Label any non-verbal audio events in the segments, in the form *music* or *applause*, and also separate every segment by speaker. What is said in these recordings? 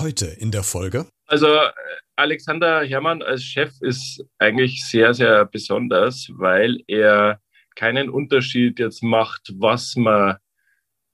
Speaker 1: heute in der Folge?
Speaker 2: Also Alexander Herrmann als Chef ist eigentlich sehr, sehr besonders, weil er keinen Unterschied jetzt macht, was man,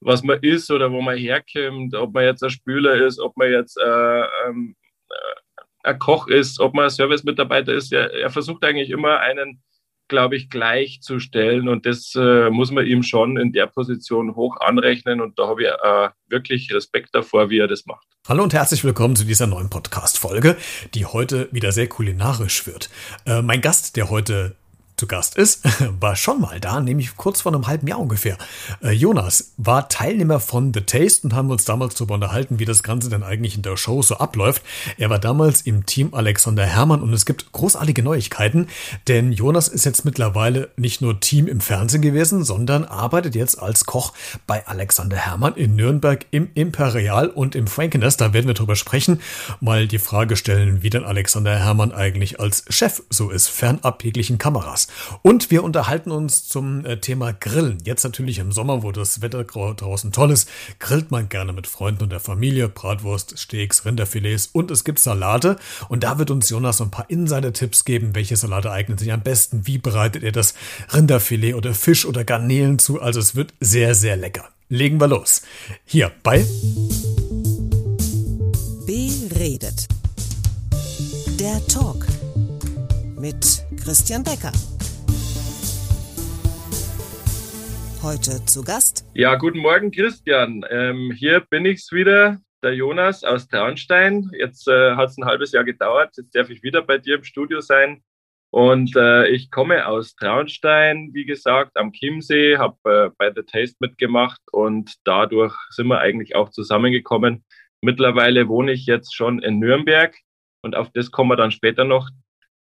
Speaker 2: was man ist oder wo man herkommt, ob man jetzt ein Spüler ist, ob man jetzt äh, ähm, äh, ein Koch ist, ob man ein Service-Mitarbeiter ist. Er, er versucht eigentlich immer einen glaube ich, gleichzustellen. Und das äh, muss man ihm schon in der Position hoch anrechnen. Und da habe ich äh, wirklich Respekt davor, wie er das macht.
Speaker 1: Hallo und herzlich willkommen zu dieser neuen Podcast-Folge, die heute wieder sehr kulinarisch wird. Äh, mein Gast, der heute zu Gast ist, *laughs* war schon mal da, nämlich kurz vor einem halben Jahr ungefähr. Äh, Jonas war Teilnehmer von The Taste und haben uns damals darüber unterhalten, wie das Ganze denn eigentlich in der Show so abläuft. Er war damals im Team Alexander Herrmann und es gibt großartige Neuigkeiten, denn Jonas ist jetzt mittlerweile nicht nur Team im Fernsehen gewesen, sondern arbeitet jetzt als Koch bei Alexander Herrmann in Nürnberg im Imperial und im Frankenest. Da werden wir drüber sprechen, mal die Frage stellen, wie denn Alexander Herrmann eigentlich als Chef so ist, fernab jeglichen Kameras. Und wir unterhalten uns zum äh, Thema Grillen. Jetzt natürlich im Sommer, wo das Wetter draußen toll ist, grillt man gerne mit Freunden und der Familie. Bratwurst, Steaks, Rinderfilets und es gibt Salate. Und da wird uns Jonas ein paar Insider-Tipps geben, welche Salate eignen sich am besten, wie bereitet ihr das Rinderfilet oder Fisch oder Garnelen zu. Also es wird sehr, sehr lecker. Legen wir los. Hier bei
Speaker 3: Beredet. Der Talk mit Christian Becker. Heute zu Gast.
Speaker 2: Ja, guten Morgen, Christian. Ähm, hier bin ich's wieder, der Jonas aus Traunstein. Jetzt äh, hat es ein halbes Jahr gedauert. Jetzt darf ich wieder bei dir im Studio sein. Und äh, ich komme aus Traunstein, wie gesagt, am Chiemsee, habe äh, bei The Taste mitgemacht und dadurch sind wir eigentlich auch zusammengekommen. Mittlerweile wohne ich jetzt schon in Nürnberg und auf das kommen wir dann später noch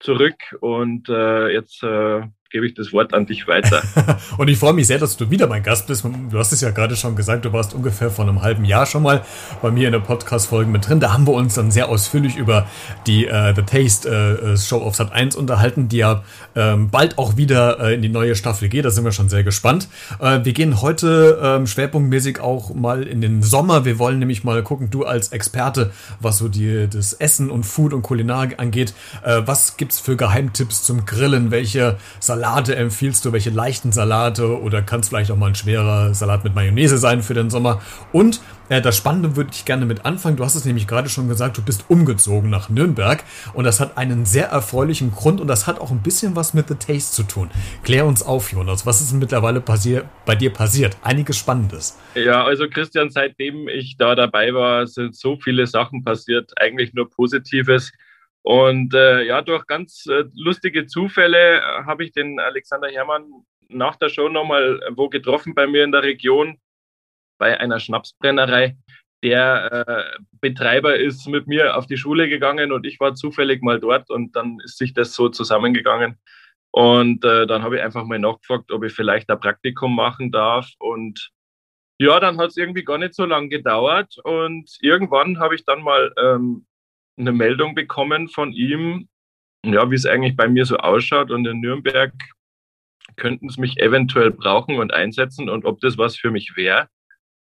Speaker 2: zurück. Und äh, jetzt äh, gebe ich das Wort an dich weiter. *laughs*
Speaker 1: und ich freue mich sehr, dass du wieder mein Gast bist. Du hast es ja gerade schon gesagt, du warst ungefähr vor einem halben Jahr schon mal bei mir in der Podcast-Folge mit drin. Da haben wir uns dann sehr ausführlich über die äh, The Taste äh, Show auf Sat 1 unterhalten, die ja ähm, bald auch wieder äh, in die neue Staffel geht. Da sind wir schon sehr gespannt. Äh, wir gehen heute ähm, schwerpunktmäßig auch mal in den Sommer. Wir wollen nämlich mal gucken, du als Experte, was so die, das Essen und Food und Kulinar angeht. Äh, was gibt's für Geheimtipps zum Grillen? Welche Salate Salate empfiehlst du? Welche leichten Salate? Oder kann es vielleicht auch mal ein schwerer Salat mit Mayonnaise sein für den Sommer? Und äh, das Spannende würde ich gerne mit anfangen. Du hast es nämlich gerade schon gesagt, du bist umgezogen nach Nürnberg. Und das hat einen sehr erfreulichen Grund und das hat auch ein bisschen was mit The Taste zu tun. Klär uns auf, Jonas. Was ist mittlerweile bei dir passiert? Einiges Spannendes.
Speaker 2: Ja, also Christian, seitdem ich da dabei war, sind so viele Sachen passiert. Eigentlich nur Positives. Und äh, ja, durch ganz äh, lustige Zufälle äh, habe ich den Alexander Herrmann nach der Show nochmal äh, wo getroffen bei mir in der Region, bei einer Schnapsbrennerei. Der äh, Betreiber ist mit mir auf die Schule gegangen und ich war zufällig mal dort und dann ist sich das so zusammengegangen. Und äh, dann habe ich einfach mal nachgefragt, ob ich vielleicht ein Praktikum machen darf. Und ja, dann hat es irgendwie gar nicht so lange gedauert. Und irgendwann habe ich dann mal ähm, eine Meldung bekommen von ihm, ja, wie es eigentlich bei mir so ausschaut. Und in Nürnberg könnten sie mich eventuell brauchen und einsetzen und ob das was für mich wäre.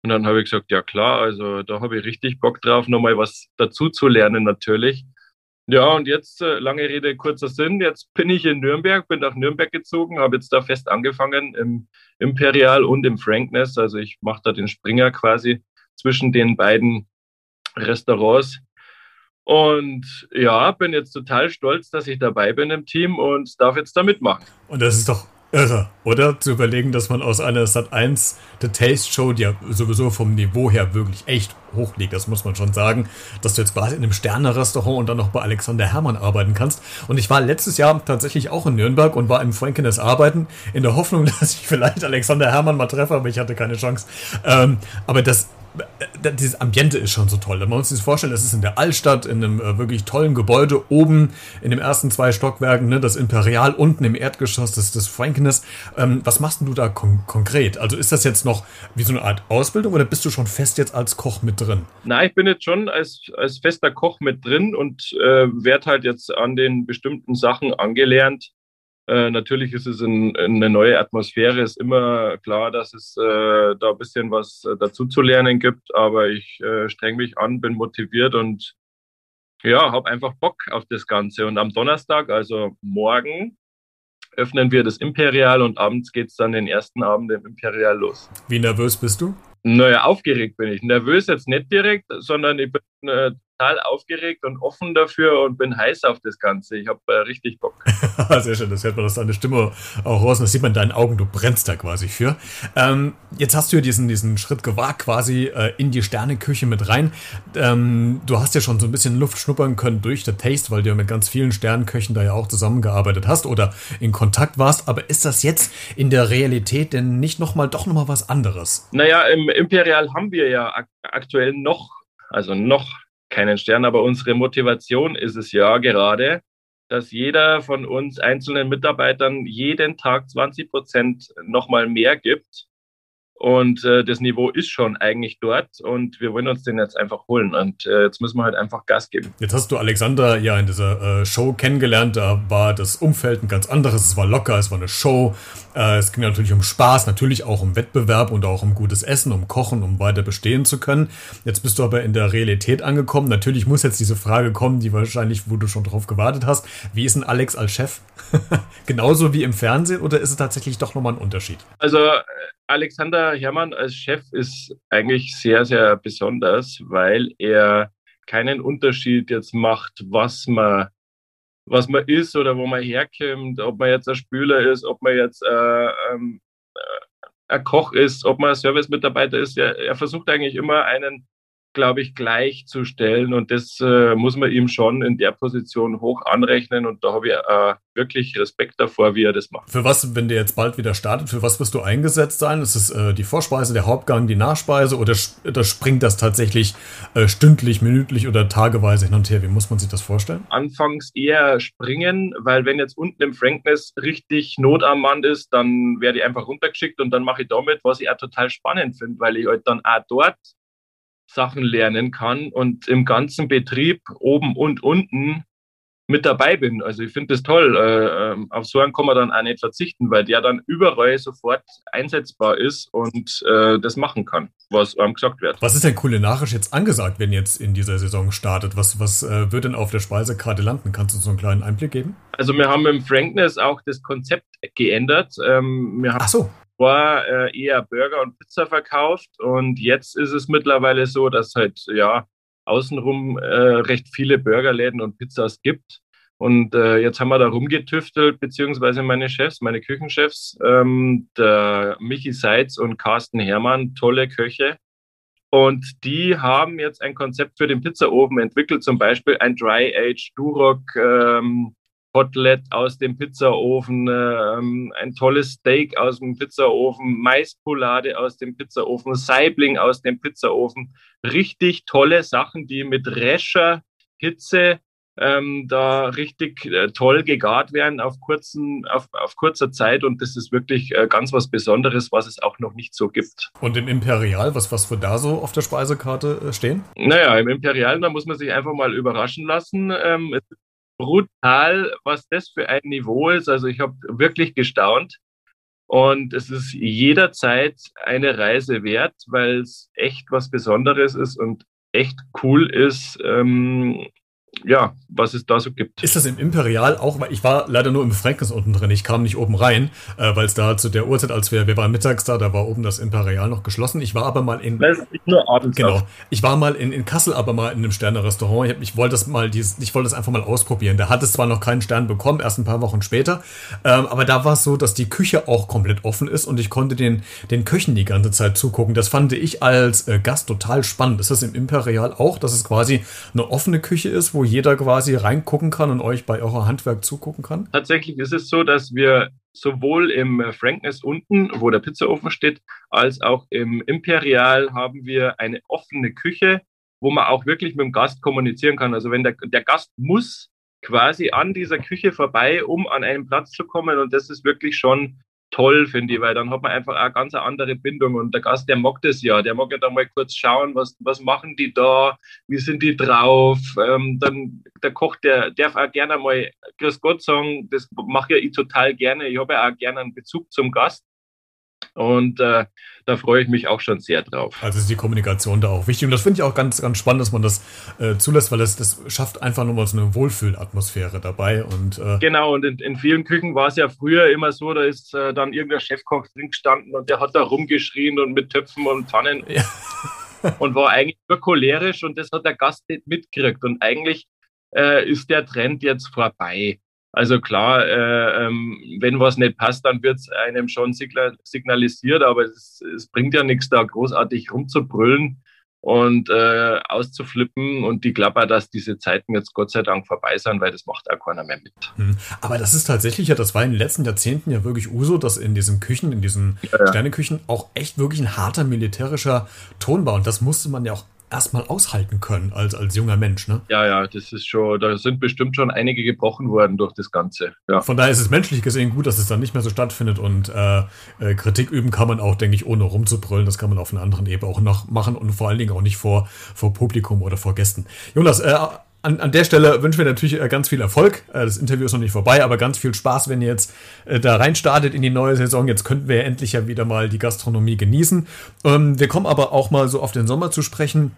Speaker 2: Und dann habe ich gesagt, ja klar, also da habe ich richtig Bock drauf, nochmal was dazu zu lernen natürlich. Ja, und jetzt, äh, lange Rede, kurzer Sinn, jetzt bin ich in Nürnberg, bin nach Nürnberg gezogen, habe jetzt da fest angefangen im Imperial und im Frankness. Also ich mache da den Springer quasi zwischen den beiden Restaurants und ja, bin jetzt total stolz, dass ich dabei bin im Team und darf jetzt da mitmachen.
Speaker 1: Und das ist doch irre, oder? Zu überlegen, dass man aus einer Sat 1 The Taste Show, die ja sowieso vom Niveau her wirklich echt hoch liegt, das muss man schon sagen, dass du jetzt quasi in einem Sterne-Restaurant und dann noch bei Alexander Herrmann arbeiten kannst. Und ich war letztes Jahr tatsächlich auch in Nürnberg und war im Frankenes arbeiten, in der Hoffnung, *laughs* dass ich vielleicht Alexander Herrmann mal treffe, aber ich hatte keine Chance. Ähm, aber das dieses Ambiente ist schon so toll. Man muss sich vorstellen, das ist in der Altstadt, in einem äh, wirklich tollen Gebäude, oben in den ersten zwei Stockwerken, ne, das Imperial, unten im Erdgeschoss, das, das Frankness. Ähm, was machst du da kon konkret? Also ist das jetzt noch wie so eine Art Ausbildung oder bist du schon fest jetzt als Koch mit drin?
Speaker 2: Nein, ich bin jetzt schon als, als fester Koch mit drin und äh, werde halt jetzt an den bestimmten Sachen angelernt, Äh, natürlich ist es in, in eine neue Atmosphäre, ist immer klar, dass es äh, da ein bisschen was äh, dazu zu lernen gibt, aber ich äh, streng mich an, bin motiviert und ja, habe einfach Bock auf das Ganze. Und am Donnerstag, also morgen, öffnen wir das Imperial und abends geht es dann den ersten Abend im Imperial los.
Speaker 1: Wie nervös bist du?
Speaker 2: Naja, aufgeregt bin ich. Nervös jetzt nicht direkt, sondern ich bin äh, total aufgeregt und offen dafür und bin heiß auf das Ganze. Ich habe äh, richtig Bock. *laughs*
Speaker 1: Sehr schön, das hört man aus deiner Stimme auch raus. Und das sieht man in deinen Augen, du brennst da quasi für. Ähm, jetzt hast du ja diesen, diesen Schritt gewagt, quasi äh, in die Sterneküche mit rein. Ähm, du hast ja schon so ein bisschen Luft schnuppern können durch The Taste, weil du ja mit ganz vielen Sternenköchen da ja auch zusammengearbeitet hast oder in Kontakt warst. Aber ist das jetzt in der Realität denn nicht nochmal, doch nochmal was anderes?
Speaker 2: Naja, im Imperial haben wir ja ak aktuell noch, also noch keinen Stern, aber unsere Motivation ist es ja gerade, dass jeder von uns einzelnen Mitarbeitern jeden Tag 20 Prozent nochmal mehr gibt und äh, das Niveau ist schon eigentlich dort und wir wollen uns den jetzt einfach holen. Und äh, jetzt müssen wir halt einfach Gas geben.
Speaker 1: Jetzt hast du Alexander ja in dieser äh, Show kennengelernt. Da war das Umfeld ein ganz anderes. Es war locker, es war eine Show. Äh, es ging natürlich um Spaß, natürlich auch um Wettbewerb und auch um gutes Essen, um Kochen, um weiter bestehen zu können. Jetzt bist du aber in der Realität angekommen. Natürlich muss jetzt diese Frage kommen, die wahrscheinlich, wo du schon drauf gewartet hast. Wie ist ein Alex als Chef? *laughs* Genauso wie im Fernsehen oder ist es tatsächlich doch nochmal ein Unterschied?
Speaker 2: Also äh, Herrmann als Chef ist eigentlich sehr, sehr besonders, weil er keinen Unterschied jetzt macht, was man, was man ist oder wo man herkommt, ob man jetzt ein Spüler ist, ob man jetzt äh, ähm, äh, ein Koch ist, ob man ein Servicemitarbeiter ist. Er, er versucht eigentlich immer einen glaube ich, gleichzustellen. Und das äh, muss man ihm schon in der Position hoch anrechnen. Und da habe ich äh, wirklich Respekt davor, wie er das macht.
Speaker 1: Für was, wenn der jetzt bald wieder startet, für was wirst du eingesetzt sein? Ist es äh, die Vorspeise, der Hauptgang, die Nachspeise oder, oder springt das tatsächlich äh, stündlich, minütlich oder tageweise hin und her? Wie muss man sich das vorstellen?
Speaker 2: Anfangs eher springen, weil wenn jetzt unten im Frankness richtig Not am Mann ist, dann werde ich einfach runtergeschickt und dann mache ich damit, was ich auch total spannend finde, weil ich halt dann auch dort Sachen lernen kann und im ganzen Betrieb oben und unten mit dabei bin. Also ich finde das toll. Äh, ähm, auf so einen kann man dann auch nicht verzichten, weil der dann überall sofort einsetzbar ist und äh, das machen kann, was einem gesagt wird.
Speaker 1: Was ist denn kulinarisch jetzt angesagt, wenn jetzt in dieser Saison startet? Was, was äh, wird denn auf der Speisekarte landen? Kannst du uns so einen kleinen Einblick geben?
Speaker 2: Also wir haben im Frankness auch das Konzept geändert. Ähm,
Speaker 1: Ach so
Speaker 2: war äh, eher Burger und Pizza verkauft und jetzt ist es mittlerweile so, dass halt ja außenrum äh, recht viele Burgerläden und Pizzas gibt. Und äh, jetzt haben wir da rumgetüftelt, beziehungsweise meine Chefs, meine Küchenchefs, ähm, der Michi Seitz und Carsten Hermann, tolle Köche. Und die haben jetzt ein Konzept für den Pizzaofen entwickelt, zum Beispiel ein Dry-Age Duroc ähm, Kotelett aus dem Pizzaofen, ähm, ein tolles Steak aus dem Pizzaofen, Maispolade aus dem Pizzaofen, Saibling aus dem Pizzaofen. Richtig tolle Sachen, die mit rescher Hitze ähm, da richtig äh, toll gegart werden auf, kurzen, auf, auf kurzer Zeit. Und das ist wirklich äh, ganz was Besonderes, was es auch noch nicht so gibt.
Speaker 1: Und im Imperial, was, was wird da so auf der Speisekarte äh, stehen?
Speaker 2: Naja, im Imperial, da muss man sich einfach mal überraschen lassen. Ähm, es ist brutal, was das für ein Niveau ist. Also ich habe wirklich gestaunt. Und es ist jederzeit eine Reise wert, weil es echt was Besonderes ist und echt cool ist, ähm, ja, was es da so gibt.
Speaker 1: Ist das im Imperial auch, weil ich war leider nur im Frankens unten drin, ich kam nicht oben rein, äh, weil es da zu der Uhrzeit, als wir, wir waren mittags da, da war oben das Imperial noch geschlossen. Ich war aber mal in.
Speaker 2: Das ist nicht nur abends.
Speaker 1: Genau. Ich war mal in, in Kassel, aber mal in einem Sterne-Restaurant. Ich, ich wollte das mal, dieses, ich wollte das einfach mal ausprobieren. Da hat es zwar noch keinen Stern bekommen, erst ein paar Wochen später, ähm, aber da war es so, dass die Küche auch komplett offen ist und ich konnte den, den Köchen die ganze Zeit zugucken. Das fand ich als äh, Gast total spannend. Ist das im Imperial auch, dass es quasi eine offene Küche ist, wo jeder quasi reingucken kann und euch bei eurer Handwerk zugucken kann?
Speaker 2: Tatsächlich ist es so, dass wir sowohl im Frankness unten, wo der Pizzaofen steht, als auch im Imperial haben wir eine offene Küche, wo man auch wirklich mit dem Gast kommunizieren kann. Also wenn der, der Gast muss quasi an dieser Küche vorbei, um an einen Platz zu kommen und das ist wirklich schon toll, finde ich, weil dann hat man einfach auch ganz eine andere Bindung. Und der Gast, der mag das ja. Der mag ja dann mal kurz schauen, was, was machen die da, wie sind die drauf. Ähm, dann der Koch, der darf auch gerne mal Grüß Gott sagen. Das mache ja ich total gerne. Ich habe ja auch gerne einen Bezug zum Gast. Und äh, da freue ich mich auch schon sehr drauf.
Speaker 1: Also ist die Kommunikation da auch wichtig. Und das finde ich auch ganz, ganz spannend, dass man das äh, zulässt, weil das, das schafft einfach nur mal so eine Wohlfühlatmosphäre dabei. Und,
Speaker 2: äh genau, und in, in, vielen Küchen war es ja früher immer so, da ist äh, dann irgendein Chefkoch drin gestanden und der hat da rumgeschrien und mit Töpfen und Pfannen ja. *laughs* und war eigentlich nur cholerisch und das hat der Gast nicht mitgekriegt. Und eigentlich äh, ist der Trend jetzt vorbei. Also klar, äh, ähm, wenn was nicht passt, dann wird es einem schon signalisiert, aber es, es, bringt ja nichts, da großartig rumzubrüllen und äh, auszuflippen. Und glaube auch, dass diese Zeiten jetzt Gott sei Dank vorbei sind, weil das macht auch keiner mehr mit.
Speaker 1: Hm. Aber das ist tatsächlich ja, das war in den letzten Jahrzehnten ja wirklich Uso, dass in diesen Küchen, in diesen ja. Sterneküchen auch echt wirklich ein harter militärischer Ton war. Und das musste man ja auch erstmal aushalten können als, als junger Mensch. Ne?
Speaker 2: Ja, ja, das ist schon, da sind bestimmt schon einige gebrochen worden durch das Ganze. Ja.
Speaker 1: Von daher ist es menschlich gesehen gut, dass es dann nicht mehr so stattfindet und äh, äh, Kritik üben kann man auch, denke ich, ohne rumzubrüllen. Das kann man auf einer anderen Ebene auch noch machen und vor allen Dingen auch nicht vor, vor Publikum oder vor Gästen. Jonas, äh, an, an der Stelle wünschen wir natürlich äh, ganz viel Erfolg. Äh, das Interview ist noch nicht vorbei, aber ganz viel Spaß, wenn ihr jetzt äh, da reinstartet in die neue Saison. Jetzt könnten wir endlich ja wieder mal die Gastronomie genießen. Ähm, wir kommen aber auch mal so auf den Sommer zu sprechen.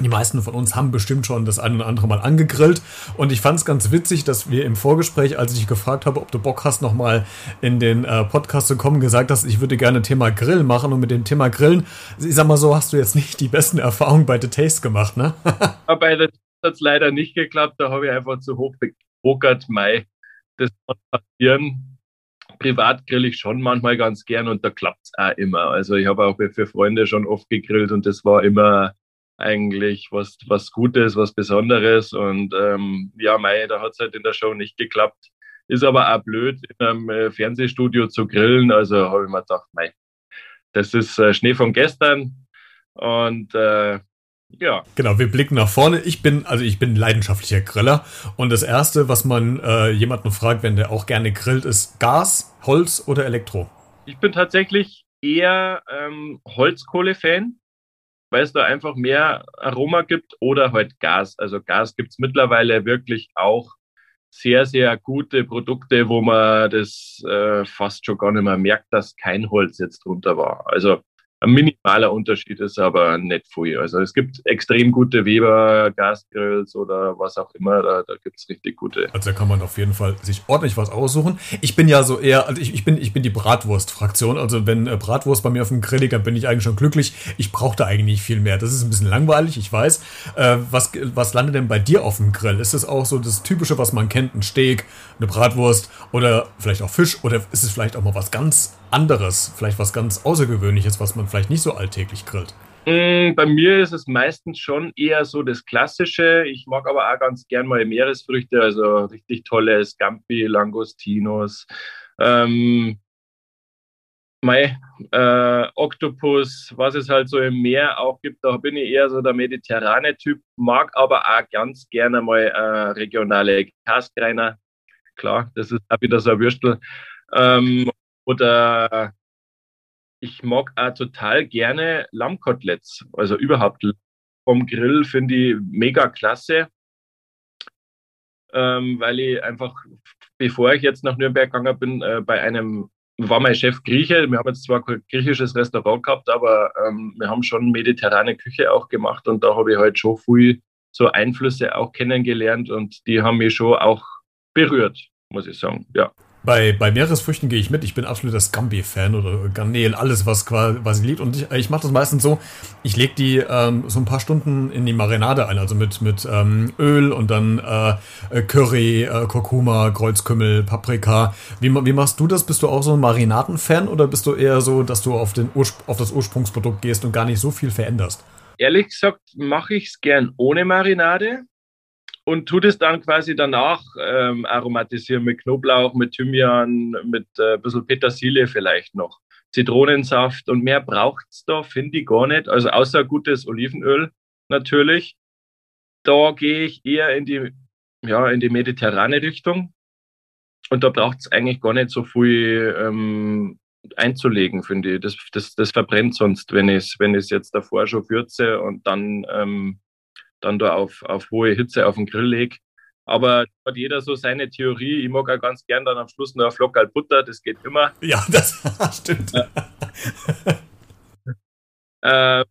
Speaker 1: Die meisten von uns haben bestimmt schon das eine oder andere Mal angegrillt. Und ich fand es ganz witzig, dass wir im Vorgespräch, als ich dich gefragt habe, ob du Bock hast, nochmal in den äh, Podcast zu kommen, gesagt hast, ich würde gerne Thema Grill machen. Und mit dem Thema Grillen, ich sag mal so, hast du jetzt nicht die besten Erfahrungen bei The Taste gemacht, ne? *laughs*
Speaker 2: bei The hat es leider nicht geklappt. Da habe ich einfach zu hoch gepokert. Mai, das kann passieren. Privat grill ich schon manchmal ganz gern und da klappt es auch immer. Also ich habe auch für Freunde schon oft gegrillt und das war immer eigentlich was, was Gutes, was Besonderes. Und ähm, ja, Mai, da hat es halt in der Show nicht geklappt. Ist aber auch blöd, in einem äh, Fernsehstudio zu grillen. Also habe ich mir gedacht, Mai, das ist äh, Schnee von gestern. Und äh, ja.
Speaker 1: Genau, wir blicken nach vorne. Ich bin, also ich bin leidenschaftlicher Griller. Und das erste, was man äh, jemanden fragt, wenn der auch gerne grillt, ist Gas, Holz oder Elektro?
Speaker 2: Ich bin tatsächlich eher ähm, Holzkohle-Fan weil es da einfach mehr Aroma gibt oder halt Gas. Also Gas gibt es mittlerweile wirklich auch sehr, sehr gute Produkte, wo man das äh, fast schon gar nicht mehr merkt, dass kein Holz jetzt drunter war. Also ein minimaler Unterschied ist aber nicht viel. Also es gibt extrem gute Weber, Gasgrills oder was auch immer, da, da gibt es richtig gute.
Speaker 1: Also da kann man auf jeden Fall sich ordentlich was aussuchen. Ich bin ja so eher, also ich, ich bin, ich bin die Bratwurst-Fraktion. Also wenn äh, Bratwurst bei mir auf dem Grill liegt, dann bin ich eigentlich schon glücklich. Ich brauche da eigentlich nicht viel mehr. Das ist ein bisschen langweilig, ich weiß. Äh, was, was landet denn bei dir auf dem Grill? Ist es auch so das Typische, was man kennt? Ein Steak, eine Bratwurst oder vielleicht auch Fisch? Oder ist es vielleicht auch mal was ganz anderes, vielleicht was ganz Außergewöhnliches, was man vielleicht nicht so alltäglich grillt?
Speaker 2: Mm, bei mir ist es meistens schon eher so das Klassische. Ich mag aber auch ganz gern mal Meeresfrüchte, also richtig tolle Scampi, Langostinos, ähm, Mei, äh, Oktopus, was es halt so im Meer auch gibt. Da bin ich eher so der mediterrane Typ, mag aber auch ganz gerne mal äh, regionale Kaskreiner. Klar, das ist auch wieder so ein Würstel. Ähm, oder ich mag auch total gerne Lammkoteletts. Also überhaupt vom Grill finde ich mega klasse, ähm, weil ich einfach, bevor ich jetzt nach Nürnberg gegangen bin, äh, bei einem, war mein Chef Grieche. Wir haben jetzt zwar kein griechisches Restaurant gehabt, aber ähm, wir haben schon mediterrane Küche auch gemacht und da habe ich halt schon viel so Einflüsse auch kennengelernt und die haben mich schon auch berührt, muss ich sagen. Ja.
Speaker 1: Bei, bei Meeresfrüchten gehe ich mit. Ich bin absoluter Scampi-Fan oder Garnelen, alles, was quasi liegt. Und ich, ich mache das meistens so, ich lege die ähm, so ein paar Stunden in die Marinade ein, also mit, mit ähm, Öl und dann äh, Curry, äh, Kurkuma, Kreuzkümmel, Paprika. Wie, wie machst du das? Bist du auch so ein Marinaden-Fan oder bist du eher so, dass du auf, den auf das Ursprungsprodukt gehst und gar nicht so viel veränderst?
Speaker 2: Ehrlich gesagt mache ich es gern ohne Marinade und tut es dann quasi danach ähm, aromatisieren mit Knoblauch, mit Thymian, mit äh, ein bisschen Petersilie vielleicht noch. Zitronensaft und mehr braucht es da, finde ich gar nicht. Also außer gutes Olivenöl natürlich. Da gehe ich eher in die, ja, in die mediterrane Richtung. Und da braucht es eigentlich gar nicht so viel ähm, einzulegen, finde ich. Das, das, das verbrennt sonst, wenn ich es wenn jetzt davor schon würze und dann, ähm, dann da auf, auf hohe Hitze auf den Grill lege. Aber hat jeder so seine Theorie. Ich mag auch ganz gern dann am Schluss noch ein Flockerl Butter, das geht immer.
Speaker 1: Ja, *laughs* das *laughs* stimmt.
Speaker 2: äh,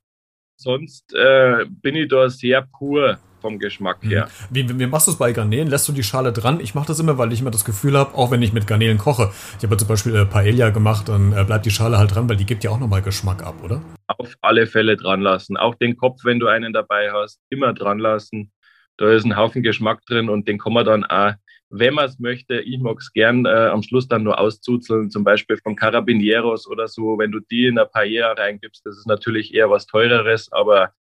Speaker 2: sonst äh, bin ich da sehr pur vom Geschmack mhm. her.
Speaker 1: Wie, wie machst du es bei Garnelen? Lässt du die Schale dran? Ich mache das immer, weil ich immer das Gefühl habe, auch wenn ich mit Garnelen koche. Ich habe zum Beispiel äh, Paella gemacht, dann äh, bleibt die Schale halt dran, weil die gibt ja auch nochmal Geschmack ab, oder?
Speaker 2: Auf alle Fälle dran lassen. Auch den Kopf, wenn du einen dabei hast, immer dran lassen. Da ist ein Haufen Geschmack drin und den kann man dann auch, wenn man es möchte, ich mag es gern, äh, am Schluss dann nur auszuzeln, zum Beispiel von Carabinieros oder so. Wenn du die in eine Paella reingibst, das ist natürlich eher was Teureres, aber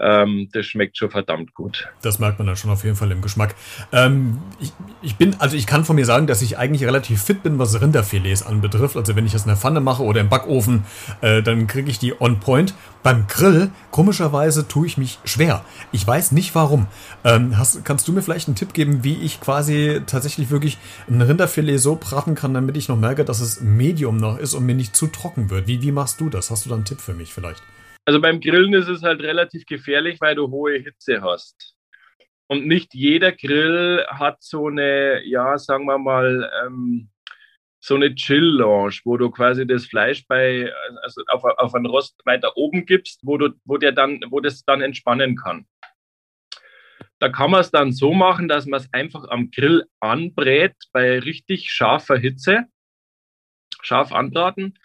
Speaker 2: ähm, das schmeckt schon verdammt gut.
Speaker 1: Das merkt man dann schon auf jeden Fall im Geschmack. Ähm, ich, ich, bin, also ich kann von mir sagen, dass ich eigentlich relativ fit bin, was Rinderfilets anbetrifft. Also wenn ich das in der Pfanne mache oder im Backofen, äh, dann kriege ich die on point. Beim Grill, komischerweise, tue ich mich schwer. Ich weiß nicht warum. Ähm, hast, kannst du mir vielleicht einen Tipp geben, wie ich quasi tatsächlich wirklich ein Rinderfilet so braten kann, damit ich noch merke, dass es Medium noch ist und mir nicht zu trocken wird? Wie, wie machst du das? Hast du da einen Tipp für mich vielleicht?
Speaker 2: Also beim Grillen ist es halt relativ gefährlich, weil du hohe Hitze hast. Und nicht jeder Grill hat so eine, ja, sagen wir mal, ähm, so eine Chill-Lounge, wo du quasi das Fleisch bei, also auf, auf einen Rost weiter oben gibst, wo du, wo der dann, wo das dann entspannen kann. Da kann man es dann so machen, dass man es einfach am Grill anbrät bei richtig scharfer Hitze, scharf anbraten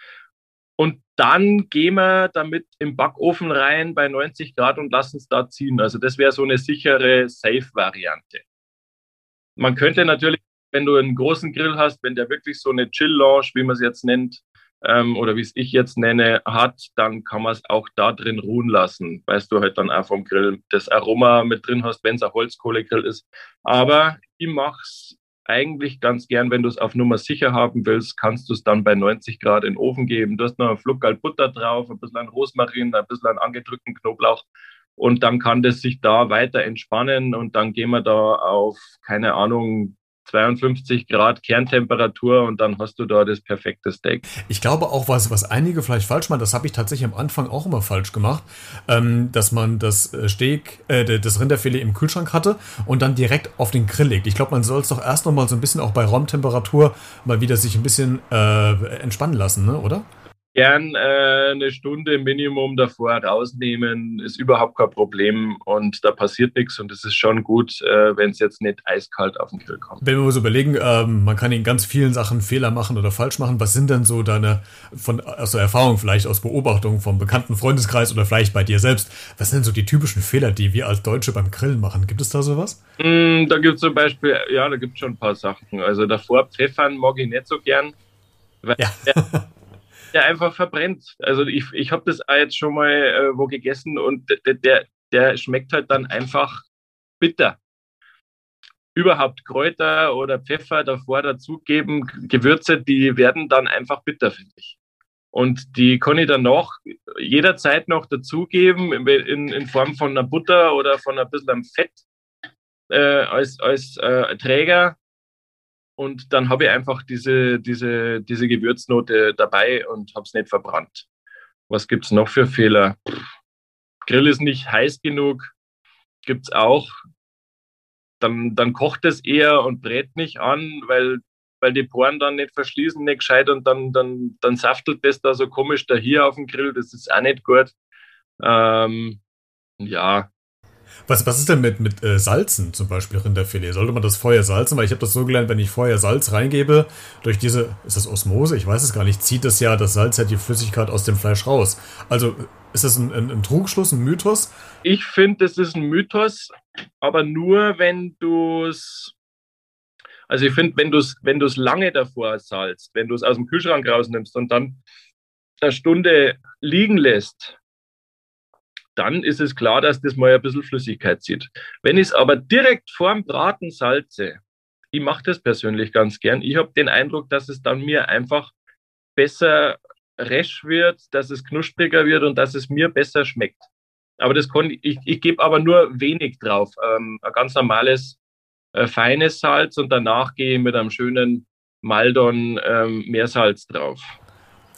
Speaker 2: und dann gehen wir damit im Backofen rein bei 90 Grad und lassen es da ziehen. Also das wäre so eine sichere Safe-Variante. Man könnte natürlich, wenn du einen großen Grill hast, wenn der wirklich so eine Chill-Lounge, wie man es jetzt nennt, ähm, oder wie es ich jetzt nenne, hat, dann kann man es auch da drin ruhen lassen, weißt du halt dann auch vom Grill das Aroma mit drin hast, wenn es ein Holzkohlegrill ist. Aber ich mache es eigentlich ganz gern, wenn du es auf Nummer sicher haben willst, kannst du es dann bei 90 Grad in den Ofen geben. Du hast noch ein Fluckerl Butter drauf, ein bisschen Rosmarin, ein bisschen angedrückten Knoblauch und dann kann das sich da weiter entspannen und dann gehen wir da auf, keine Ahnung, 52 Grad Kerntemperatur und dann hast du da das perfekte Steak.
Speaker 1: Ich glaube auch, was, was einige vielleicht falsch machen, das habe ich tatsächlich am Anfang auch immer falsch gemacht, ähm, dass man das äh, Steak, äh, das Rinderfilet im Kühlschrank hatte und dann direkt auf den Grill legt. Ich glaube, man soll es doch erst noch mal so ein bisschen auch bei Raumtemperatur mal wieder sich ein bisschen äh, entspannen lassen, ne? oder?
Speaker 2: Gern äh, eine Stunde Minimum davor rausnehmen, ist überhaupt kein Problem und da passiert nichts und es ist schon gut, äh, wenn es jetzt nicht eiskalt auf den Grill kommt.
Speaker 1: Wenn wir so überlegen, ähm, man kann in ganz vielen Sachen Fehler machen oder falsch machen, was sind denn so deine, von, aus der Erfahrung vielleicht, aus Beobachtung vom bekannten Freundeskreis oder vielleicht bei dir selbst, was sind so die typischen Fehler, die wir als Deutsche beim Grillen machen? Gibt es da sowas?
Speaker 2: Mm, da gibt es zum Beispiel, ja, da gibt es schon ein paar Sachen. Also davor Pfeffern mag ich nicht so gern. Weil ja. *laughs* der, einfach verbrennt. Also ich, ich habe das jetzt schon mal äh, wo gegessen und der, der, der schmeckt halt dann einfach bitter. Überhaupt Kräuter oder Pfeffer davor dazugeben, Gewürze, die werden dann einfach bitter, finde ich. Und die kann ich dann noch jederzeit noch dazugeben in, in Form von einer Butter oder von ein bisschen Fett äh, als, als äh, Träger und dann habe ich einfach diese, diese, diese Gewürznote dabei und habe es nicht verbrannt. Was gibt es noch für Fehler? Grill ist nicht heiß genug, gibt es auch. Dann, dann kocht es eher und brät nicht an, weil, weil die Poren dann nicht verschließen, nicht gescheit und dann, dann, dann saftelt das da so komisch da hier auf dem Grill. Das ist auch nicht gut. Ähm, ja,
Speaker 1: was, was ist denn mit, mit äh, Salzen zum Beispiel Rinderfilet? Sollte man das vorher salzen? Weil ich habe das so gelernt, wenn ich vorher Salz reingebe, durch diese, ist das Osmose? Ich weiß es gar nicht, zieht das ja das Salz ja die Flüssigkeit aus dem Fleisch raus. Also ist das ein, ein, ein Trugschluss, ein Mythos?
Speaker 2: Ich finde, das ist ein Mythos, aber nur, wenn du es also ich finde, wenn du es wenn lange davor salzt, wenn du es aus dem Kühlschrank rausnimmst und dann eine Stunde liegen lässt, dann ist es klar, dass das mal ein bisschen Flüssigkeit zieht. Wenn ich es aber direkt vorm Braten salze, ich mache das persönlich ganz gern, ich habe den Eindruck, dass es dann mir einfach besser resch wird, dass es knuspriger wird und dass es mir besser schmeckt. Aber das kann ich, ich gebe aber nur wenig drauf. Ähm, ein ganz normales, äh, feines Salz und danach gehe ich mit einem schönen Maldon ähm, Meersalz drauf.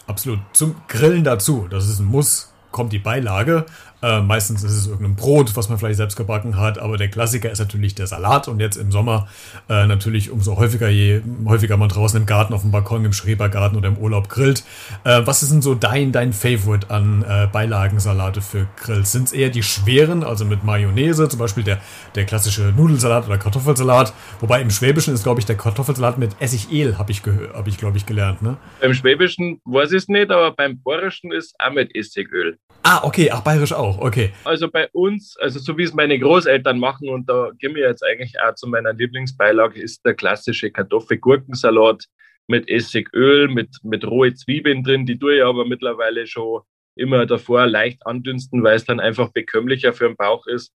Speaker 1: Absolut. Zum Grillen dazu. Das ist ein Muss. Kommt die Beilage. Äh, meistens ist es irgendein Brot, was man vielleicht selbst gebacken hat, aber der Klassiker ist natürlich der Salat und jetzt im Sommer äh, natürlich umso häufiger, je häufiger man draußen im Garten, auf dem Balkon, im Schrebergarten oder im Urlaub grillt. Äh, was ist denn so dein, dein Favorite an äh, Beilagensalate für Grills? Sind es eher die schweren, also mit Mayonnaise, zum Beispiel der, der klassische Nudelsalat oder Kartoffelsalat? Wobei im Schwäbischen ist, glaube ich, der Kartoffelsalat mit Essigel, habe ich, hab ich glaube ich, gelernt. Ne?
Speaker 2: Beim Schwäbischen weiß ich es nicht, aber beim Bayerischen ist auch mit Essigöl.
Speaker 1: Ah, okay, ach, bayerisch auch okay.
Speaker 2: Also bei uns, also so wie es meine Großeltern machen, und da gehen wir jetzt eigentlich auch zu meiner Lieblingsbeilage, ist der klassische Kartoffel-Gurkensalat mit Essigöl, mit, mit rohe Zwiebeln drin. Die tue ich aber mittlerweile schon immer davor leicht andünsten, weil es dann einfach bekömmlicher für den Bauch ist.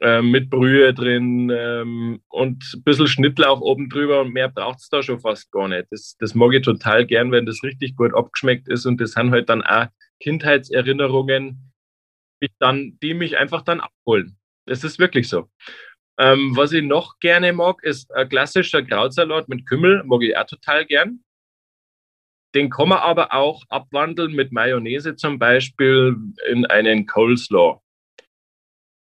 Speaker 2: Ähm, mit Brühe drin ähm, und ein bisschen Schnittlauch oben drüber und mehr braucht es da schon fast gar nicht. Das, das mag ich total gern, wenn das richtig gut abgeschmeckt ist und das sind halt dann auch Kindheitserinnerungen, mich dann, die mich einfach dann abholen. Das ist wirklich so. Ähm, was ich noch gerne mag, ist ein klassischer Krautsalat mit Kümmel, mag ich auch total gern. Den kann man aber auch abwandeln mit Mayonnaise zum Beispiel in einen Coleslaw.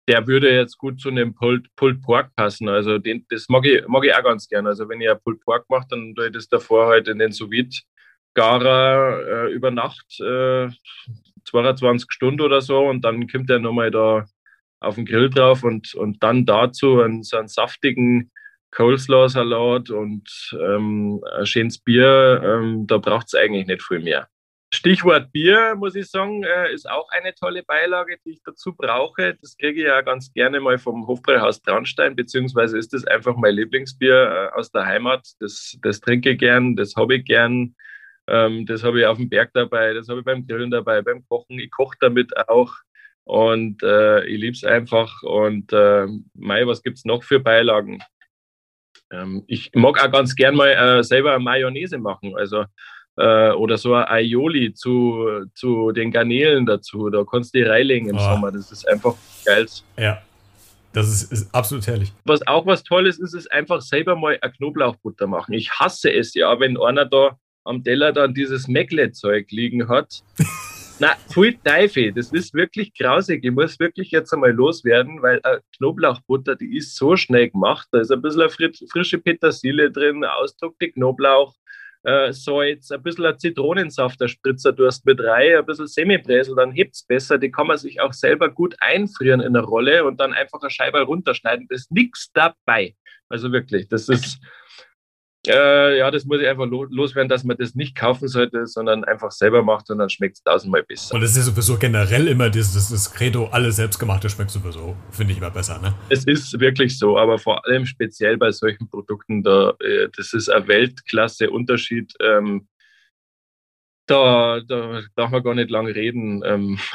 Speaker 2: Der würde jetzt gut zu einem Pulled, Pulled Pork passen. Also den, das mag ich, mag ich auch ganz gern. Also wenn ein Pulled Pork mache, dann tue ich das davor halt in den sous Garer äh, über Nacht äh, 22 Stunden oder so und dann kommt er nochmal da auf den Grill drauf und, und dann dazu einen, so einen saftigen Coleslaw-Salat und ähm, ein schönes Bier, ähm, da braucht es eigentlich nicht viel mehr. Stichwort Bier, muss ich sagen, äh, ist auch eine tolle Beilage, die ich dazu brauche. Das kriege ich ja ganz gerne mal vom Hofbräuhaus Traunstein, beziehungsweise ist das einfach mein Lieblingsbier äh, aus der Heimat. Das, das trinke ich gern, das habe ich gern. Ähm, das habe ich auf dem Berg dabei, das habe ich beim Grillen dabei, beim Kochen. Ich koche damit auch und äh, ich liebe es einfach. Und äh, Mai, was gibt es noch für Beilagen? Ähm, ich mag auch ganz gern mal äh, selber Mayonnaise machen. Also äh, oder so ein Aioli zu, zu den Garnelen dazu. Da kannst du die reinlegen im oh. Sommer. Das ist einfach geil.
Speaker 1: Ja, das ist, ist, absolut herrlich.
Speaker 2: Was auch was Tolles ist, ist einfach selber mal eine Knoblauchbutter machen. Ich hasse es ja, wenn einer da am Teller dann dieses Meckle-Zeug liegen hat. *laughs* Na, pfui Teufel, das ist wirklich grausig. Ich muss wirklich jetzt einmal loswerden, weil Knoblauchbutter, die ist so schnell gemacht. Da ist ein bisschen frische Petersilie drin, ausdruckte Knoblauch, äh, Salz, ein bisschen Zitronensaft, der Spritzer Durst mit rein, ein bisschen Semibräsel, dann hebt es besser. Die kann man sich auch selber gut einfrieren in der Rolle und dann einfach eine Scheibe runterschneiden. Da ist nichts dabei. Also wirklich, das ist äh, ja, das muss ich einfach loswerden, dass man das nicht kaufen sollte, sondern einfach selber macht und dann schmeckt es tausendmal besser.
Speaker 1: Und das ist sowieso generell immer dieses das Credo, alles selbstgemachte schmeckt sowieso, finde ich immer besser, ne?
Speaker 2: Es ist wirklich so, aber vor allem speziell bei solchen Produkten, da, äh, das ist ein Weltklasse-Unterschied. Ähm, da, da darf man gar nicht lange reden. Ähm. *laughs*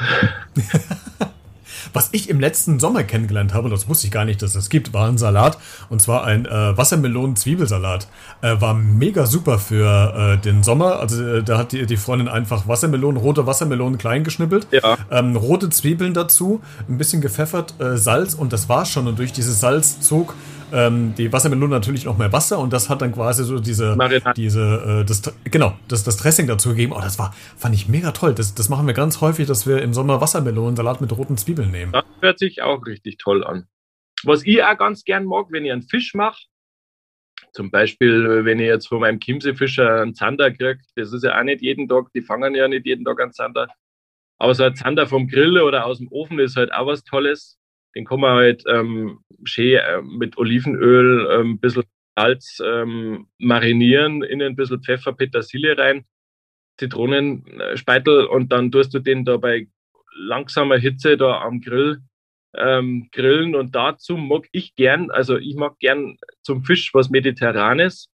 Speaker 2: *laughs*
Speaker 1: Was ich im letzten Sommer kennengelernt habe, das wusste ich gar nicht, dass es gibt, war ein Salat. Und zwar ein äh, Wassermelonen-Zwiebelsalat. Äh, war mega super für äh, den Sommer. Also äh, da hat die, die Freundin einfach Wassermelonen, rote Wassermelonen klein geschnippelt. Ja. Ähm, rote Zwiebeln dazu, ein bisschen gepfeffert, äh, Salz und das war schon. Und durch dieses Salz zog ähm, die Wassermelone natürlich noch mehr Wasser und das hat dann quasi so diese, Marinade. diese, äh, das, genau, das, das Dressing dazu gegeben. Oh, das war, fand ich mega toll. Das, das machen wir ganz häufig, dass wir im Sommer Wassermelonensalat mit roten Zwiebeln nehmen.
Speaker 2: Das hört sich auch richtig toll an. Was ich auch ganz gern mag, wenn ich einen Fisch mache, zum Beispiel, wenn ich jetzt von meinem Chiemseefischer einen Zander kriege, das ist ja auch nicht jeden Tag, die fangen ja nicht jeden Tag einen Zander. Aber so ein Zander vom Grill oder aus dem Ofen ist halt auch was Tolles. Den kann man halt ähm, schön äh, mit Olivenöl, ein ähm, bisschen Salz ähm, marinieren, in ein bisschen Pfeffer, Petersilie rein, Zitronenspeitel und dann tust du den da bei langsamer Hitze da am Grill ähm, grillen und dazu mag ich gern, also ich mag gern zum Fisch was Mediterranes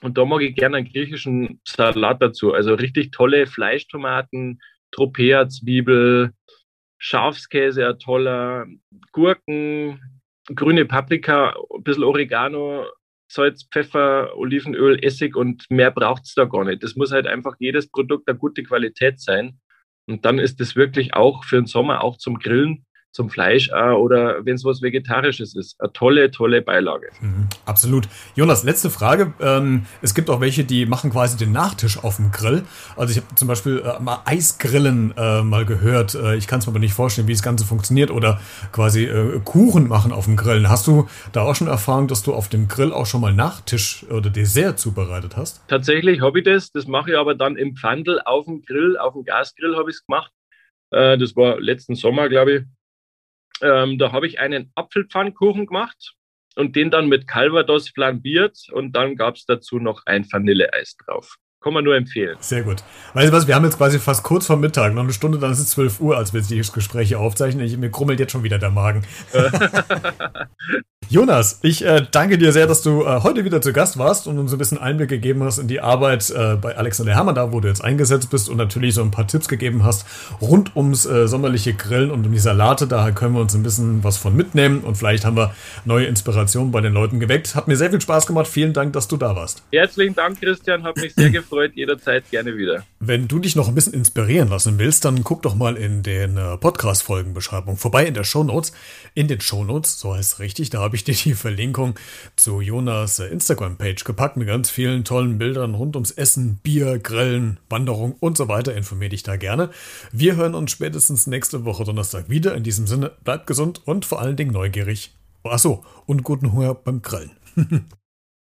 Speaker 2: und da mag ich gern einen griechischen Salat dazu, also richtig tolle Fleischtomaten, Tropea-Zwiebel, Schafskäse, toller, Gurken, grüne Paprika, ein bisschen Oregano, Salz, Pfeffer, Olivenöl, Essig und mehr braucht es da gar nicht. Das muss halt einfach jedes Produkt eine gute Qualität sein. Und dann ist es wirklich auch für den Sommer, auch zum Grillen, zum Fleisch äh, oder wenn es was Vegetarisches ist. Eine tolle, tolle Beilage.
Speaker 1: Mhm, absolut. Jonas, letzte Frage. Ähm, es gibt auch welche, die machen quasi den Nachtisch auf dem Grill. Also ich habe zum Beispiel äh, mal Eisgrillen äh, mal gehört. Äh, ich kann es mir aber nicht vorstellen, wie das Ganze funktioniert. Oder quasi äh, Kuchen machen auf dem Grillen. Hast du da auch schon Erfahrung, dass du auf dem Grill auch schon mal Nachtisch oder Dessert zubereitet hast?
Speaker 2: Tatsächlich habe ich das. Das mache ich aber dann im Pfandel auf dem Grill, auf dem Gasgrill habe ich es gemacht. Äh, das war letzten Sommer, glaube ich. Ähm, da habe ich einen Apfelpfannkuchen gemacht und den dann mit Calvados flambiert und dann gab es dazu noch ein Vanilleeis drauf. Kann man nur empfehlen.
Speaker 1: Sehr gut. Weißt du was, wir haben jetzt quasi fast kurz vor Mittag, noch eine Stunde, dann ist es 12 Uhr, als wir die Gespräche aufzeichnen. Ich, mir krummelt jetzt schon wieder der Magen. *laughs* Jonas, ich äh, danke dir sehr, dass du äh, heute wieder zu Gast warst und uns ein bisschen Einblick gegeben hast in die Arbeit äh, bei Alexander Hermann, da wo du jetzt eingesetzt bist und natürlich so ein paar Tipps gegeben hast rund ums äh, sommerliche Grillen und um die Salate. Da können wir uns ein bisschen was von mitnehmen und vielleicht haben wir neue Inspirationen bei den Leuten geweckt. Hat mir sehr viel Spaß gemacht. Vielen Dank, dass du da warst.
Speaker 2: Herzlichen Dank, Christian. Hat mich sehr gefreut. Jederzeit gerne wieder.
Speaker 1: Wenn du dich noch ein bisschen inspirieren lassen willst, dann guck doch mal in den äh, Podcast-Folgenbeschreibung vorbei in der Show Notes. In den Show Notes, so heißt es richtig, da habe ich dir die Verlinkung zu Jonas Instagram-Page gepackt mit ganz vielen tollen Bildern rund ums Essen, Bier, Grillen, Wanderung und so weiter. Informiere dich da gerne. Wir hören uns spätestens nächste Woche Donnerstag wieder. In diesem Sinne, bleibt gesund und vor allen Dingen neugierig. Achso, und guten Hunger beim Grillen. *laughs*